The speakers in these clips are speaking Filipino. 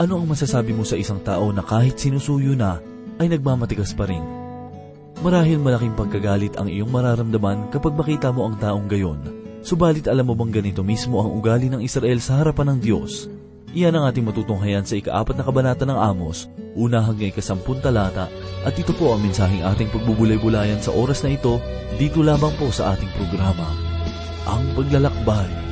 Ano ang masasabi mo sa isang tao na kahit sinusuyo na, ay nagmamatigas pa rin? Marahil malaking pagkagalit ang iyong mararamdaman kapag makita mo ang taong gayon. Subalit alam mo bang ganito mismo ang ugali ng Israel sa harapan ng Diyos? Iyan ang ating matutunghayan sa ikaapat na kabanata ng Amos, una hanggang ikasampun talata, at ito po ang mensaheng ating pagbubulay-bulayan sa oras na ito, dito lamang po sa ating programa, Ang Paglalakbay.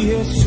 Na si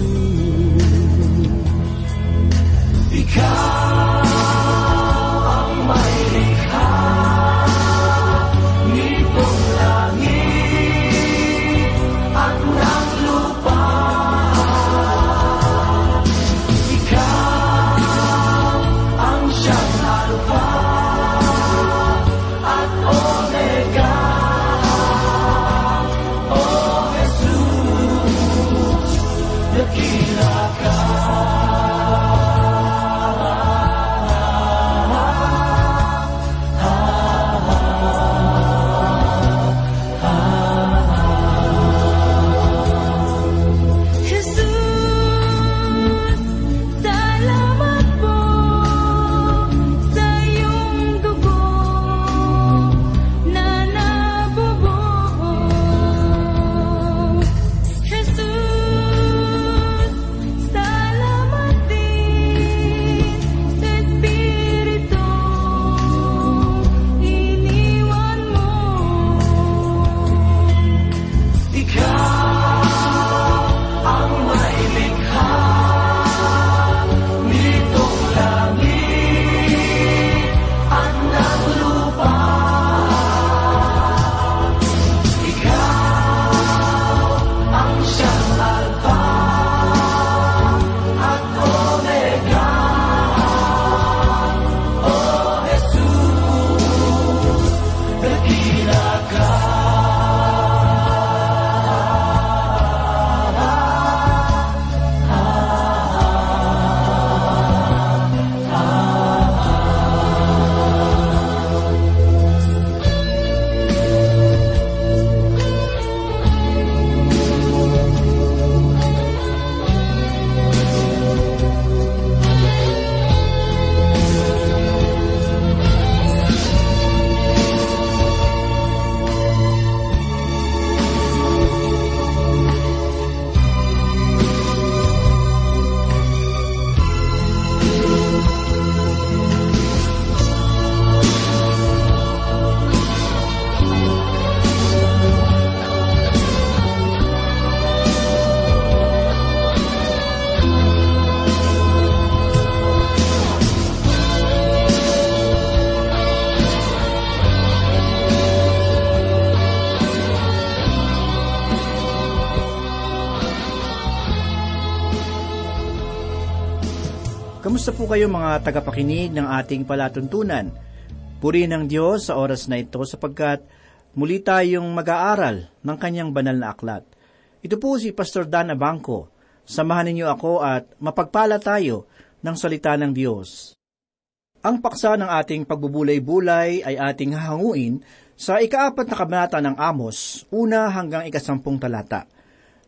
Kamusta po kayo mga tagapakinig ng ating palatuntunan? Puri ng Diyos sa oras na ito sapagkat muli tayong mag-aaral ng kanyang banal na aklat. Ito po si Pastor Dan Abangco. Samahan ninyo ako at mapagpala tayo ng salita ng Diyos. Ang paksa ng ating pagbubulay-bulay ay ating hahanguin sa ikaapat na kabanata ng Amos, una hanggang ikasampung talata.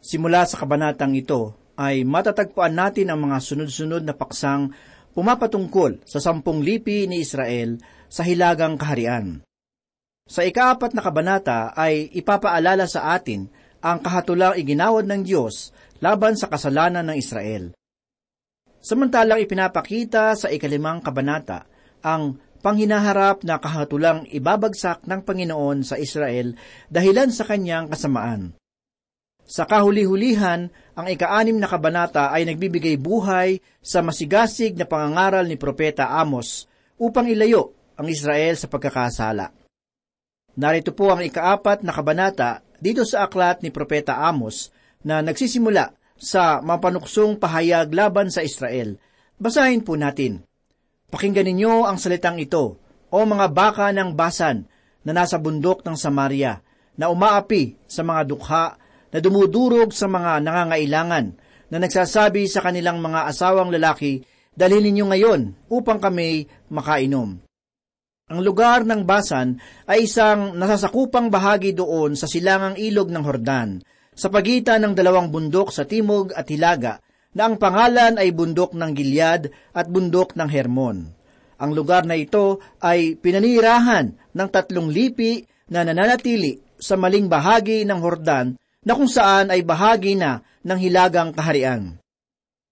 Simula sa kabanatang ito ay matatagpuan natin ang mga sunod-sunod na paksang pumapatungkol sa sampung lipi ni Israel sa hilagang kaharian. Sa ikaapat na kabanata ay ipapaalala sa atin ang kahatulang iginawad ng Diyos laban sa kasalanan ng Israel. Samantalang ipinapakita sa ikalimang kabanata ang panghinaharap na kahatulang ibabagsak ng Panginoon sa Israel dahilan sa kanyang kasamaan. Sa kahuli-hulihan, ang ikaanim na kabanata ay nagbibigay buhay sa masigasig na pangangaral ni Propeta Amos upang ilayo ang Israel sa pagkakasala. Narito po ang ikaapat na kabanata dito sa aklat ni Propeta Amos na nagsisimula sa mapanuksong pahayag laban sa Israel. Basahin po natin. Pakinggan ninyo ang salitang ito, o mga baka ng basan na nasa bundok ng Samaria, na umaapi sa mga dukha na dumudurog sa mga nangangailangan, na nagsasabi sa kanilang mga asawang lalaki, dalhin ninyo ngayon upang kami makainom. Ang lugar ng Basan ay isang nasasakupang bahagi doon sa silangang ilog ng Hordan, sa pagitan ng dalawang bundok sa timog at hilaga, na ang pangalan ay bundok ng Gilead at bundok ng Hermon. Ang lugar na ito ay pinanirahan ng tatlong lipi na nananatili sa maling bahagi ng Hordan na kung saan ay bahagi na ng hilagang kaharian.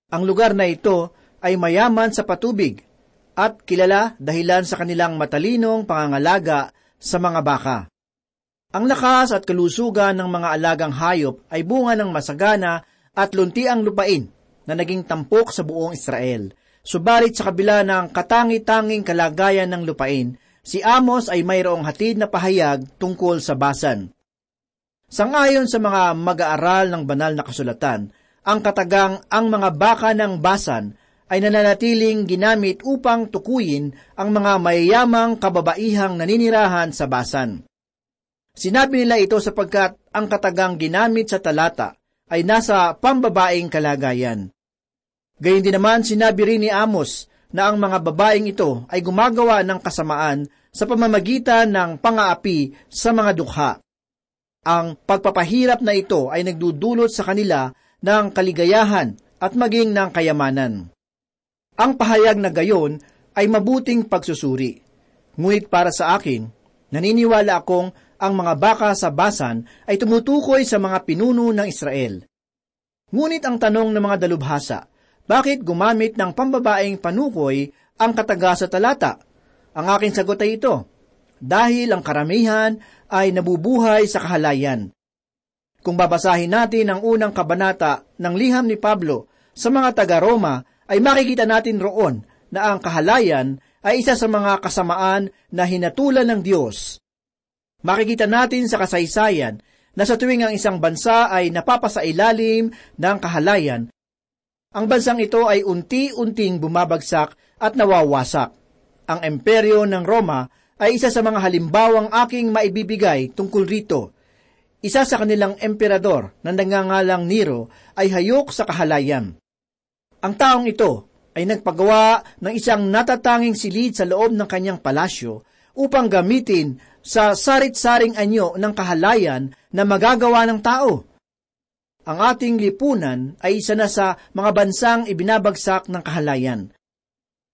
Ang lugar na ito ay mayaman sa patubig at kilala dahilan sa kanilang matalinong pangangalaga sa mga baka. Ang lakas at kalusugan ng mga alagang hayop ay bunga ng masagana at luntiang lupain na naging tampok sa buong Israel. Subalit sa kabila ng katangi-tanging kalagayan ng lupain, si Amos ay mayroong hatid na pahayag tungkol sa basan. Sangayon sa mga mag-aaral ng banal na kasulatan, ang katagang ang mga baka ng basan ay nananatiling ginamit upang tukuyin ang mga mayayamang kababaihang naninirahan sa basan. Sinabi nila ito sapagkat ang katagang ginamit sa talata ay nasa pambabaing kalagayan. Gayun din naman sinabi rin ni Amos na ang mga babaeng ito ay gumagawa ng kasamaan sa pamamagitan ng pangaapi sa mga dukha. Ang pagpapahirap na ito ay nagdudulot sa kanila ng kaligayahan at maging ng kayamanan. Ang pahayag na gayon ay mabuting pagsusuri. Ngunit para sa akin, naniniwala akong ang mga baka sa basan ay tumutukoy sa mga pinuno ng Israel. Ngunit ang tanong ng mga dalubhasa, bakit gumamit ng pambabaeng panukoy ang kataga sa talata? Ang aking sagot ay ito, dahil ang karamihan ay nabubuhay sa kahalayan. Kung babasahin natin ang unang kabanata ng liham ni Pablo sa mga taga-Roma, ay makikita natin roon na ang kahalayan ay isa sa mga kasamaan na hinatulan ng Diyos. Makikita natin sa kasaysayan na sa tuwing ang isang bansa ay napapasailalim ng kahalayan, ang bansang ito ay unti-unting bumabagsak at nawawasak. Ang emperyo ng Roma ay isa sa mga halimbawang aking maibibigay tungkol rito. Isa sa kanilang emperador na nangangalang Nero ay hayok sa kahalayan. Ang taong ito ay nagpagawa ng isang natatanging silid sa loob ng kanyang palasyo upang gamitin sa sarit-saring anyo ng kahalayan na magagawa ng tao. Ang ating lipunan ay isa na sa mga bansang ibinabagsak ng kahalayan.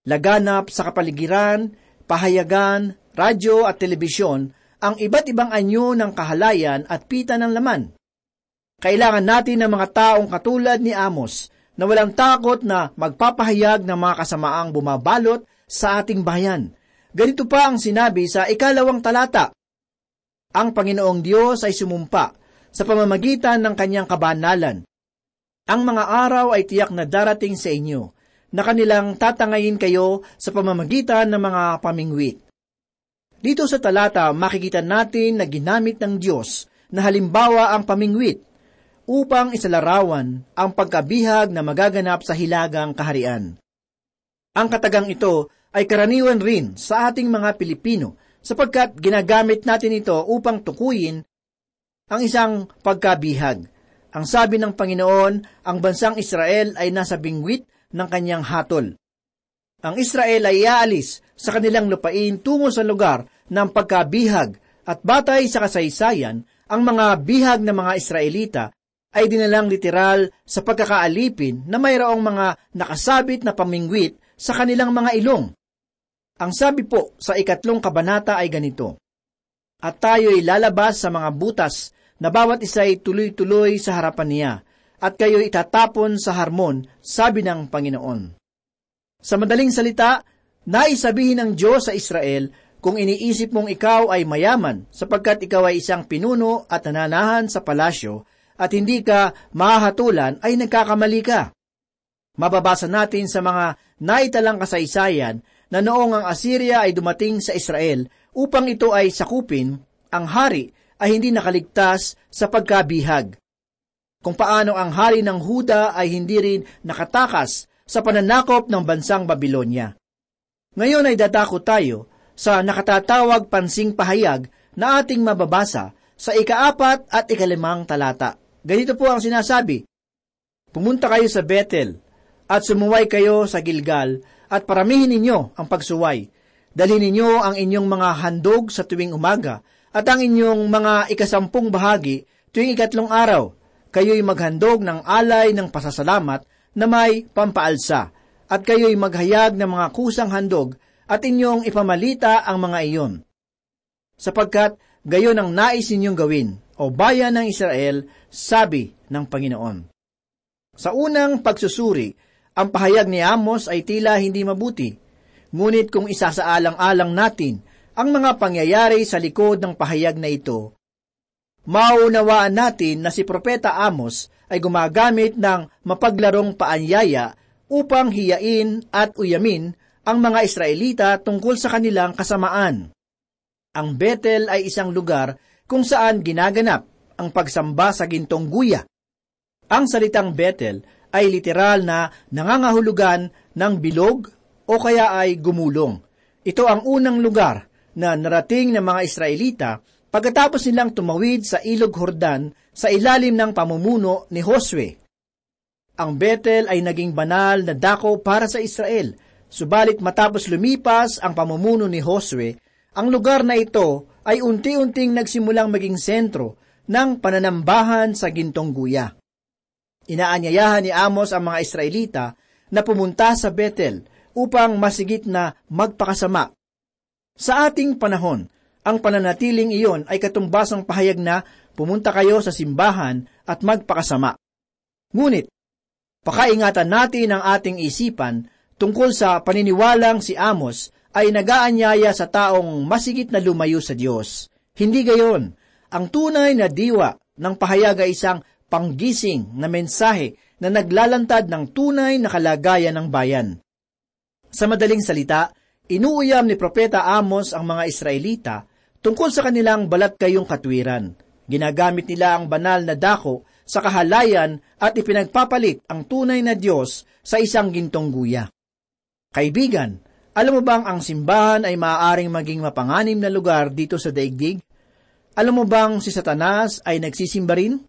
Laganap sa kapaligiran, pahayagan, radyo at telebisyon ang iba't ibang anyo ng kahalayan at pita ng laman. Kailangan natin ng mga taong katulad ni Amos na walang takot na magpapahayag ng mga kasamaang bumabalot sa ating bayan. Ganito pa ang sinabi sa ikalawang talata. Ang Panginoong Diyos ay sumumpa sa pamamagitan ng kanyang kabanalan. Ang mga araw ay tiyak na darating sa inyo, na kanilang tatangayin kayo sa pamamagitan ng mga pamingwit. Dito sa talata, makikita natin na ginamit ng Diyos na halimbawa ang pamingwit upang isalarawan ang pagkabihag na magaganap sa hilagang kaharian. Ang katagang ito ay karaniwan rin sa ating mga Pilipino sapagkat ginagamit natin ito upang tukuyin ang isang pagkabihag. Ang sabi ng Panginoon, ang bansang Israel ay nasa bingwit ng kanyang hatol. Ang Israel ay iaalis sa kanilang lupain tungo sa lugar ng pagkabihag at batay sa kasaysayan, ang mga bihag ng mga Israelita ay dinalang literal sa pagkakaalipin na mayroong mga nakasabit na pamingwit sa kanilang mga ilong. Ang sabi po sa ikatlong kabanata ay ganito, At tayo'y lalabas sa mga butas na bawat isa'y tuloy-tuloy sa harapan niya, at kayo itatapon sa harmon, sabi ng Panginoon. Sa madaling salita, naisabihin ng Diyos sa Israel kung iniisip mong ikaw ay mayaman sapagkat ikaw ay isang pinuno at nananahan sa palasyo at hindi ka mahahatulan ay nagkakamali ka. Mababasa natin sa mga naitalang kasaysayan na noong ang Assyria ay dumating sa Israel upang ito ay sakupin, ang hari ay hindi nakaligtas sa pagkabihag. Kung paano ang hari ng Huda ay hindi rin nakatakas sa pananakop ng bansang Babylonia. Ngayon ay dadako tayo sa nakatatawag pansing pahayag na ating mababasa sa ikaapat at ikalimang talata. Ganito po ang sinasabi, Pumunta kayo sa Bethel at sumuway kayo sa Gilgal at paramihin ninyo ang pagsuway. Dalhin ninyo ang inyong mga handog sa tuwing umaga at ang inyong mga ikasampung bahagi tuwing ikatlong araw. Kayo'y maghandog ng alay ng pasasalamat na may pampaalsa at kayo'y maghayag ng mga kusang handog at inyong ipamalita ang mga iyon. Sapagkat gayon ang nais ninyong gawin, o bayan ng Israel, sabi ng Panginoon. Sa unang pagsusuri, ang pahayag ni Amos ay tila hindi mabuti. Ngunit kung isasaalang-alang natin ang mga pangyayari sa likod ng pahayag na ito, maunawaan natin na si Propeta Amos ay gumagamit ng mapaglarong paanyaya upang hiyain at uyamin ang mga Israelita tungkol sa kanilang kasamaan. Ang Bethel ay isang lugar kung saan ginaganap ang pagsamba sa gintong guya. Ang salitang Bethel ay literal na nangangahulugan ng bilog o kaya ay gumulong. Ito ang unang lugar na narating ng mga Israelita pagkatapos nilang tumawid sa ilog Hordan sa ilalim ng pamumuno ni Josue. Ang Bethel ay naging banal na dako para sa Israel, subalit matapos lumipas ang pamumuno ni Josue, ang lugar na ito ay unti-unting nagsimulang maging sentro ng pananambahan sa gintong guya. Inaanyayahan ni Amos ang mga Israelita na pumunta sa Bethel upang masigit na magpakasama. Sa ating panahon, ang pananatiling iyon ay katumbasang pahayag na pumunta kayo sa simbahan at magpakasama. Ngunit, pakaingatan natin ang ating isipan tungkol sa paniniwalang si Amos ay nagaanyaya sa taong masigit na lumayo sa Diyos. Hindi gayon. Ang tunay na diwa ng pahayag ay isang panggising na mensahe na naglalantad ng tunay na kalagayan ng bayan. Sa madaling salita, inuuyam ni Propeta Amos ang mga Israelita tungkol sa kanilang balat kayong katwiran. Ginagamit nila ang banal na dako sa kahalayan at ipinagpapalit ang tunay na Diyos sa isang gintong guya. Kaibigan, alam mo bang ang simbahan ay maaaring maging mapanganim na lugar dito sa daigdig? Alam mo bang si Satanas ay nagsisimba rin?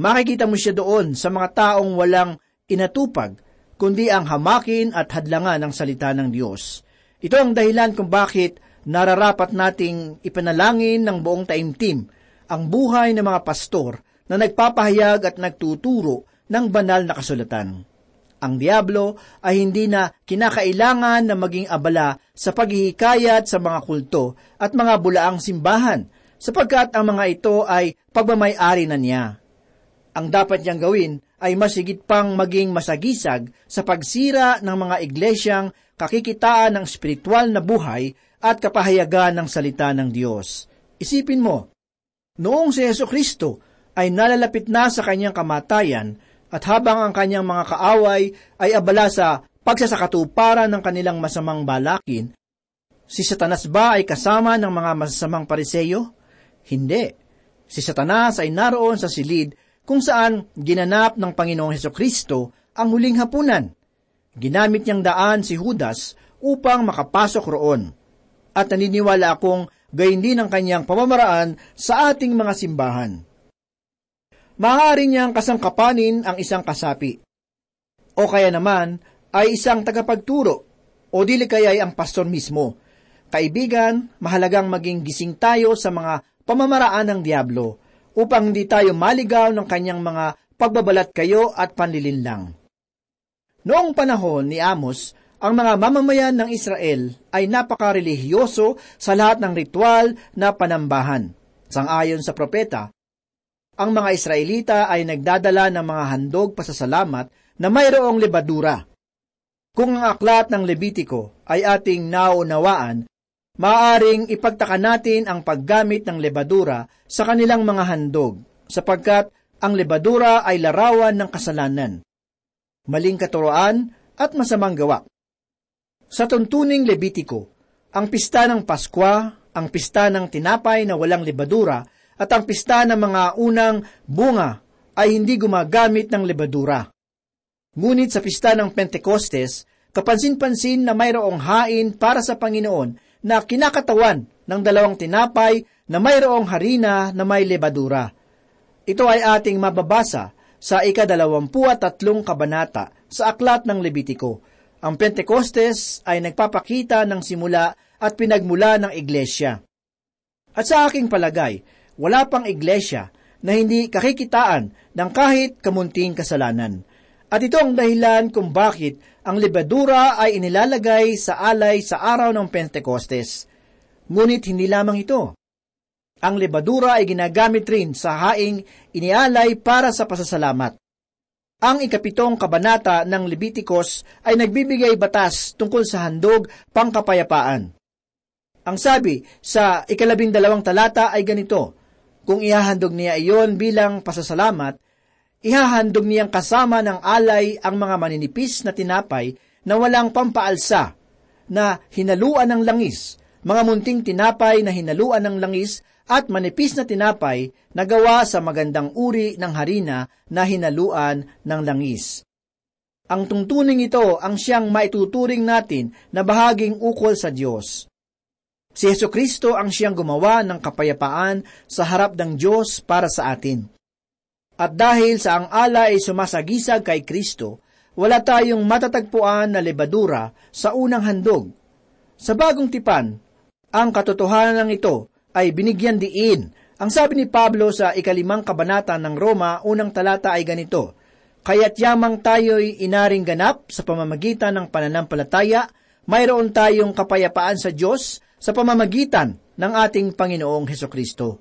Makikita mo siya doon sa mga taong walang inatupag, kundi ang hamakin at hadlangan ng salita ng Diyos. Ito ang dahilan kung bakit nararapat nating ipanalangin ng buong taimtim ang buhay ng mga pastor na nagpapahayag at nagtuturo ng banal na kasulatan. Ang Diablo ay hindi na kinakailangan na maging abala sa paghihikayat sa mga kulto at mga bulaang simbahan, sapagkat ang mga ito ay pagmamayari na niya. Ang dapat niyang gawin ay masigit pang maging masagisag sa pagsira ng mga iglesyang kakikitaan ng spiritual na buhay at kapahayagan ng salita ng Diyos. Isipin mo, noong si Yeso Kristo ay nalalapit na sa kanyang kamatayan at habang ang kanyang mga kaaway ay abala sa pagsasakatuparan ng kanilang masamang balakin, si Satanas ba ay kasama ng mga masasamang pariseyo? Hindi. Si Satanas ay naroon sa silid kung saan ginanap ng Panginoong Heso Kristo ang huling hapunan. Ginamit niyang daan si Judas upang makapasok roon. At naniniwala akong gayon din ang kanyang pamamaraan sa ating mga simbahan. Maaari niyang kasangkapanin ang isang kasapi. O kaya naman ay isang tagapagturo o dili kaya ay ang pastor mismo. Kaibigan, mahalagang maging gising tayo sa mga pamamaraan ng Diablo upang hindi tayo maligaw ng kanyang mga pagbabalat kayo at panlilinlang. Noong panahon ni Amos, ang mga mamamayan ng Israel ay napakarelihiyoso sa lahat ng ritual na panambahan. Sangayon sa propeta, ang mga Israelita ay nagdadala ng mga handog pasasalamat na mayroong lebadura. Kung ang aklat ng Levitiko ay ating naunawaan, maaaring ipagtaka natin ang paggamit ng lebadura sa kanilang mga handog, sapagkat ang lebadura ay larawan ng kasalanan, maling katuroan at masamang gawa. Sa tuntuning Levitiko, ang pista ng Paskwa, ang pista ng tinapay na walang lebadura, at ang pista ng mga unang bunga ay hindi gumagamit ng lebadura. Ngunit sa pista ng Pentecostes, kapansin-pansin na mayroong hain para sa Panginoon na kinakatawan ng dalawang tinapay na mayroong harina na may lebadura. Ito ay ating mababasa sa ikadalawampu at tatlong kabanata sa aklat ng Levitiko. Ang Pentecostes ay nagpapakita ng simula at pinagmula ng iglesia. At sa aking palagay, wala pang iglesia na hindi kakikitaan ng kahit kamunting kasalanan. At ito ang dahilan kung bakit ang lebadura ay inilalagay sa alay sa araw ng Pentecostes. Ngunit hindi lamang ito. Ang lebadura ay ginagamit rin sa haing inialay para sa pasasalamat. Ang ikapitong kabanata ng Leviticus ay nagbibigay batas tungkol sa handog pangkapayapaan. Ang sabi sa ikalabing dalawang talata ay ganito, Kung ihahandog niya iyon bilang pasasalamat, ihahandog niyang kasama ng alay ang mga maninipis na tinapay na walang pampaalsa, na hinaluan ng langis, mga munting tinapay na hinaluan ng langis at manipis na tinapay na gawa sa magandang uri ng harina na hinaluan ng langis. Ang tungtuning ito ang siyang maituturing natin na bahaging ukol sa Diyos. Si Yesu Kristo ang siyang gumawa ng kapayapaan sa harap ng Diyos para sa atin. At dahil sa ang ala ay sumasagisag kay Kristo, wala tayong matatagpuan na lebadura sa unang handog. Sa bagong tipan, ang katotohanan ng ito ay binigyan diin. Ang sabi ni Pablo sa ikalimang kabanata ng Roma, unang talata ay ganito, Kaya't yamang tayo'y inaring ganap sa pamamagitan ng pananampalataya, mayroon tayong kapayapaan sa Diyos sa pamamagitan ng ating Panginoong Heso Kristo.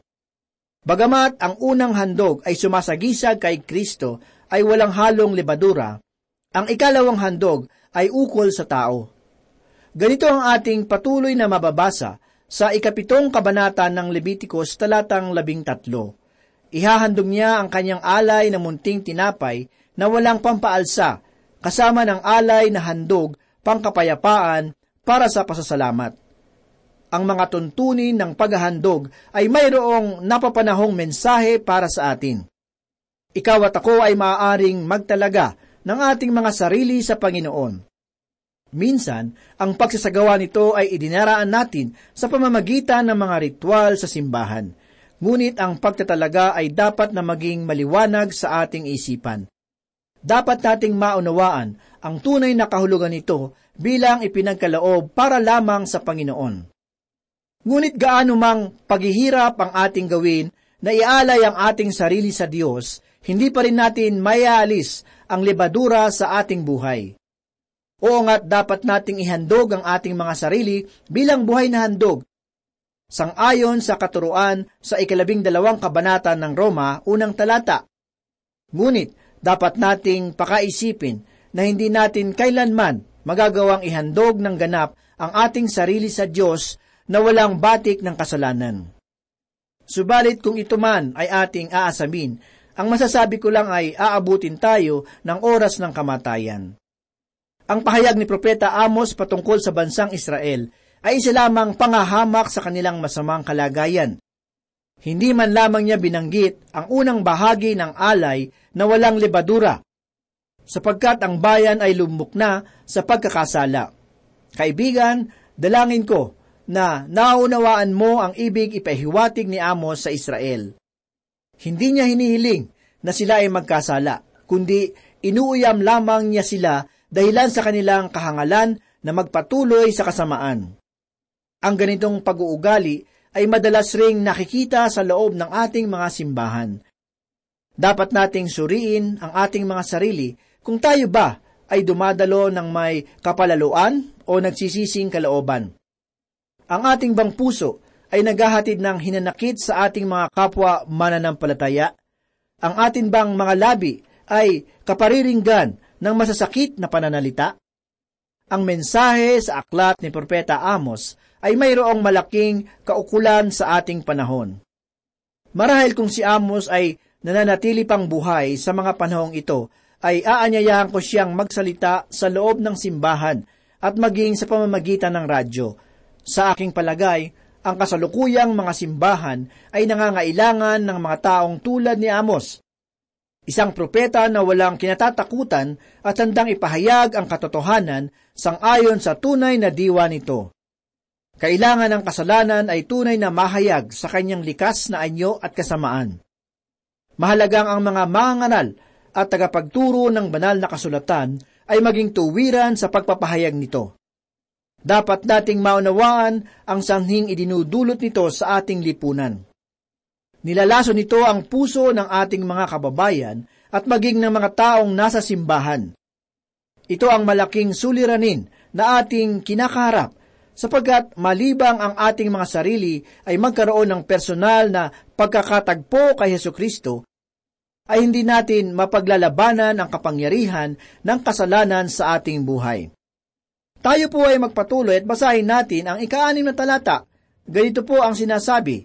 Bagamat ang unang handog ay sumasagisag kay Kristo ay walang halong lebadura, ang ikalawang handog ay ukol sa tao. Ganito ang ating patuloy na mababasa sa ikapitong kabanata ng Leviticus talatang labing tatlo. Ihahandog niya ang kanyang alay na munting tinapay na walang pampaalsa, kasama ng alay na handog pangkapayapaan para sa pasasalamat ang mga tuntunin ng paghahandog ay mayroong napapanahong mensahe para sa atin. Ikaw at ako ay maaaring magtalaga ng ating mga sarili sa Panginoon. Minsan, ang pagsasagawa nito ay idinaraan natin sa pamamagitan ng mga ritual sa simbahan. Ngunit ang pagtatalaga ay dapat na maging maliwanag sa ating isipan. Dapat nating maunawaan ang tunay na kahulugan nito bilang ipinagkaloob para lamang sa Panginoon. Ngunit gaano mang paghihirap ang ating gawin na ialay ang ating sarili sa Diyos, hindi pa rin natin mayaalis ang lebadura sa ating buhay. Oo nga't dapat nating ihandog ang ating mga sarili bilang buhay na handog. Sangayon sa katuruan sa ikalabing dalawang kabanata ng Roma, unang talata. Ngunit, dapat nating pakaisipin na hindi natin kailanman magagawang ihandog ng ganap ang ating sarili sa Diyos na walang batik ng kasalanan. Subalit kung ito man ay ating aasamin, ang masasabi ko lang ay aabutin tayo ng oras ng kamatayan. Ang pahayag ni Propeta Amos patungkol sa bansang Israel ay isa lamang pangahamak sa kanilang masamang kalagayan. Hindi man lamang niya binanggit ang unang bahagi ng alay na walang lebadura, sapagkat ang bayan ay lumuk na sa pagkakasala. Kaibigan, dalangin ko na naunawaan mo ang ibig ipahiwatig ni Amos sa Israel. Hindi niya hinihiling na sila ay magkasala, kundi inuuyam lamang niya sila dahilan sa kanilang kahangalan na magpatuloy sa kasamaan. Ang ganitong pag-uugali ay madalas ring nakikita sa loob ng ating mga simbahan. Dapat nating suriin ang ating mga sarili kung tayo ba ay dumadalo ng may kapalaluan o nagsisising kalooban. Ang ating bang puso ay naghahatid ng hinanakit sa ating mga kapwa mananampalataya? Ang atin bang mga labi ay kapariringgan ng masasakit na pananalita? Ang mensahe sa aklat ni Propeta Amos ay mayroong malaking kaukulan sa ating panahon. Marahil kung si Amos ay nananatili pang buhay sa mga panahong ito, ay aanyayahan ko siyang magsalita sa loob ng simbahan at maging sa pamamagitan ng radyo. Sa aking palagay, ang kasalukuyang mga simbahan ay nangangailangan ng mga taong tulad ni Amos. Isang propeta na walang kinatatakutan at handang ipahayag ang katotohanan sangayon sa tunay na diwa nito. Kailangan ng kasalanan ay tunay na mahayag sa kanyang likas na anyo at kasamaan. Mahalagang ang mga mangangaral at tagapagturo ng banal na kasulatan ay maging tuwiran sa pagpapahayag nito. Dapat nating maunawaan ang sanghing idinudulot nito sa ating lipunan. Nilalaso nito ang puso ng ating mga kababayan at maging ng mga taong nasa simbahan. Ito ang malaking suliranin na ating kinakaharap sapagkat malibang ang ating mga sarili ay magkaroon ng personal na pagkakatagpo kay Heso Kristo, ay hindi natin mapaglalabanan ang kapangyarihan ng kasalanan sa ating buhay. Tayo po ay magpatuloy at basahin natin ang ika-anim na talata. Ganito po ang sinasabi,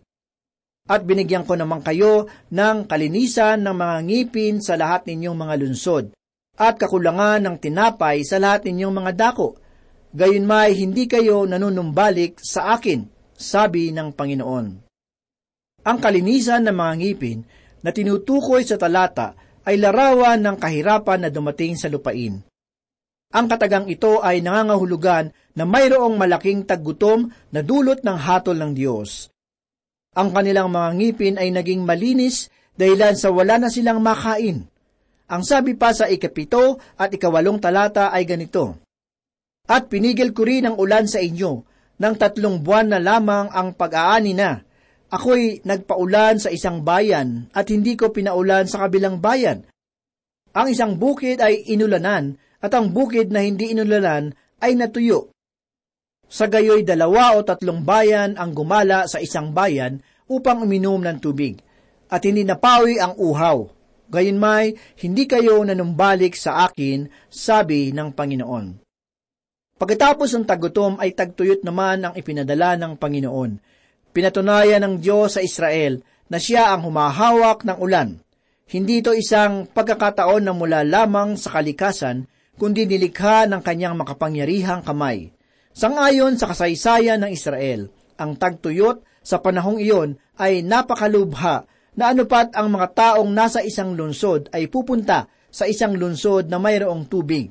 At binigyan ko naman kayo ng kalinisan ng mga ngipin sa lahat ninyong mga lunsod, at kakulangan ng tinapay sa lahat ninyong mga dako. Gayon may hindi kayo nanunumbalik sa akin, sabi ng Panginoon. Ang kalinisan ng mga ngipin na tinutukoy sa talata ay larawan ng kahirapan na dumating sa lupain. Ang katagang ito ay nangangahulugan na mayroong malaking taggutom na dulot ng hatol ng Diyos. Ang kanilang mga ngipin ay naging malinis dahilan sa wala na silang makain. Ang sabi pa sa ikapito at ikawalong talata ay ganito, At pinigil ko rin ang ulan sa inyo, ng tatlong buwan na lamang ang pag-aani na. Ako'y nagpaulan sa isang bayan at hindi ko pinaulan sa kabilang bayan. Ang isang bukid ay inulanan at ang bukid na hindi inulanan ay natuyo. Sa gayoy dalawa o tatlong bayan ang gumala sa isang bayan upang uminom ng tubig, at hindi napawi ang uhaw. Gayon may, hindi kayo nanumbalik sa akin, sabi ng Panginoon. Pagkatapos ng tagutom ay tagtuyot naman ang ipinadala ng Panginoon. Pinatunayan ng Diyos sa Israel na siya ang humahawak ng ulan. Hindi ito isang pagkakataon na mula lamang sa kalikasan, kundi nilikha ng kanyang makapangyarihang kamay. Sangayon sa kasaysayan ng Israel, ang tagtuyot sa panahong iyon ay napakalubha na anupat ang mga taong nasa isang lungsod ay pupunta sa isang lungsod na mayroong tubig.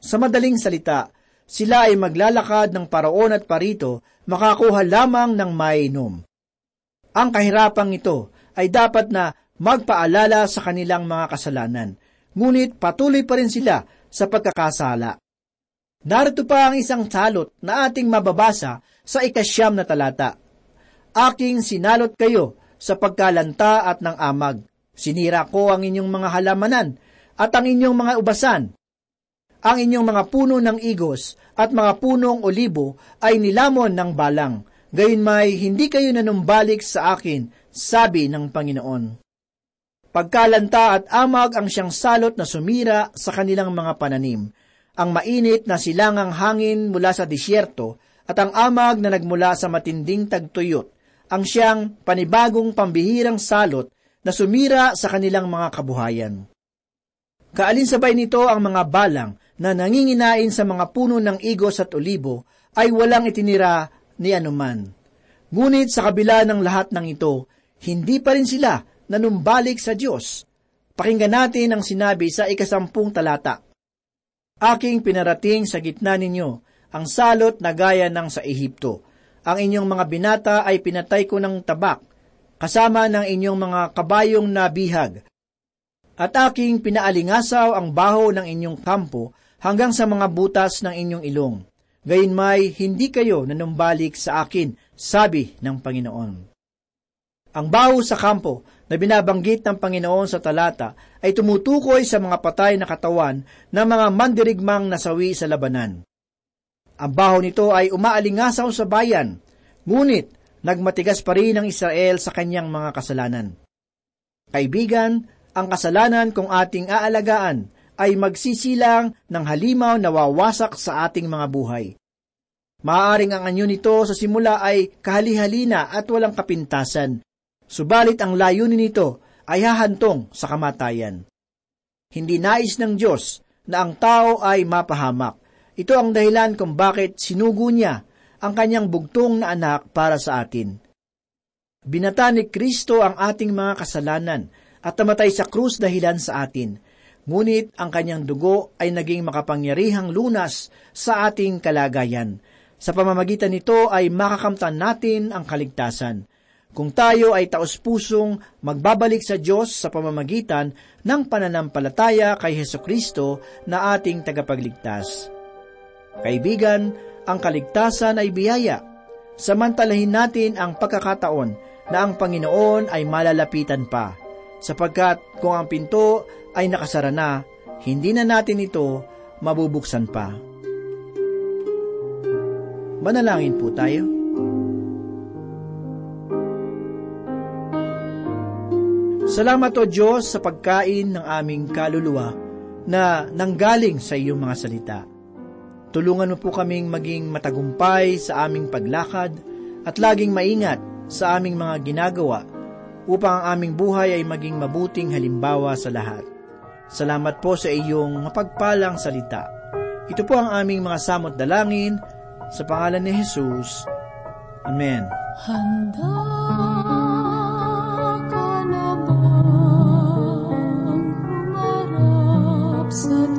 Sa madaling salita, sila ay maglalakad ng paraon at parito, makakuha lamang ng mainom. Ang kahirapang ito ay dapat na magpaalala sa kanilang mga kasalanan, ngunit patuloy pa rin sila sa pagkakasala. Narito pa ang isang salot na ating mababasa sa ikasyam na talata. Aking sinalot kayo sa pagkalanta at ng amag. Sinira ko ang inyong mga halamanan at ang inyong mga ubasan. Ang inyong mga puno ng igos at mga punong olibo ay nilamon ng balang. Gayon may hindi kayo nanumbalik sa akin, sabi ng Panginoon. Pagkalanta at amag ang siyang salot na sumira sa kanilang mga pananim. Ang mainit na silangang hangin mula sa disyerto at ang amag na nagmula sa matinding tagtuyot ang siyang panibagong pambihirang salot na sumira sa kanilang mga kabuhayan. Kaalinsabay nito ang mga balang na nanginginain sa mga puno ng igos at olibo ay walang itinira ni anuman. Ngunit sa kabila ng lahat ng ito, hindi pa rin sila nanumbalik sa Diyos. Pakinggan natin ang sinabi sa ikasampung talata. Aking pinarating sa gitna ninyo ang salot na gaya ng sa Ehipto. Ang inyong mga binata ay pinatay ko ng tabak, kasama ng inyong mga kabayong nabihag. At aking pinaalingasaw ang baho ng inyong kampo hanggang sa mga butas ng inyong ilong. Gayon may hindi kayo nanumbalik sa akin, sabi ng Panginoon. Ang baho sa kampo na binabanggit ng Panginoon sa talata ay tumutukoy sa mga patay na katawan ng mga mandirigmang nasawi sa labanan. Ang baho nito ay umaalingasaw sa bayan, ngunit nagmatigas pa rin ang Israel sa kanyang mga kasalanan. Kaibigan, ang kasalanan kung ating aalagaan ay magsisilang ng halimaw na wawasak sa ating mga buhay. Maaaring ang anyo nito sa simula ay kahali-halina at walang kapintasan, subalit ang layunin nito ay hahantong sa kamatayan. Hindi nais ng Diyos na ang tao ay mapahamak. Ito ang dahilan kung bakit sinugo niya ang kanyang bugtong na anak para sa atin. Binata ni Kristo ang ating mga kasalanan at namatay sa krus dahilan sa atin. Ngunit ang kanyang dugo ay naging makapangyarihang lunas sa ating kalagayan. Sa pamamagitan nito ay makakamtan natin ang kaligtasan. Kung tayo ay taos-pusong magbabalik sa Diyos sa pamamagitan ng pananampalataya kay Heso Kristo na ating tagapagligtas. Kaibigan, ang kaligtasan ay biyaya. Samantalahin natin ang pagkakataon na ang Panginoon ay malalapitan pa, sapagkat kung ang pinto ay nakasara na, hindi na natin ito mabubuksan pa. Manalangin po tayo. Salamat o Diyos sa pagkain ng aming kaluluwa na nanggaling sa iyong mga salita. Tulungan mo po kaming maging matagumpay sa aming paglakad at laging maingat sa aming mga ginagawa upang ang aming buhay ay maging mabuting halimbawa sa lahat. Salamat po sa iyong mapagpalang salita. Ito po ang aming mga samot dalangin sa pangalan ni Jesus. Amen. Handa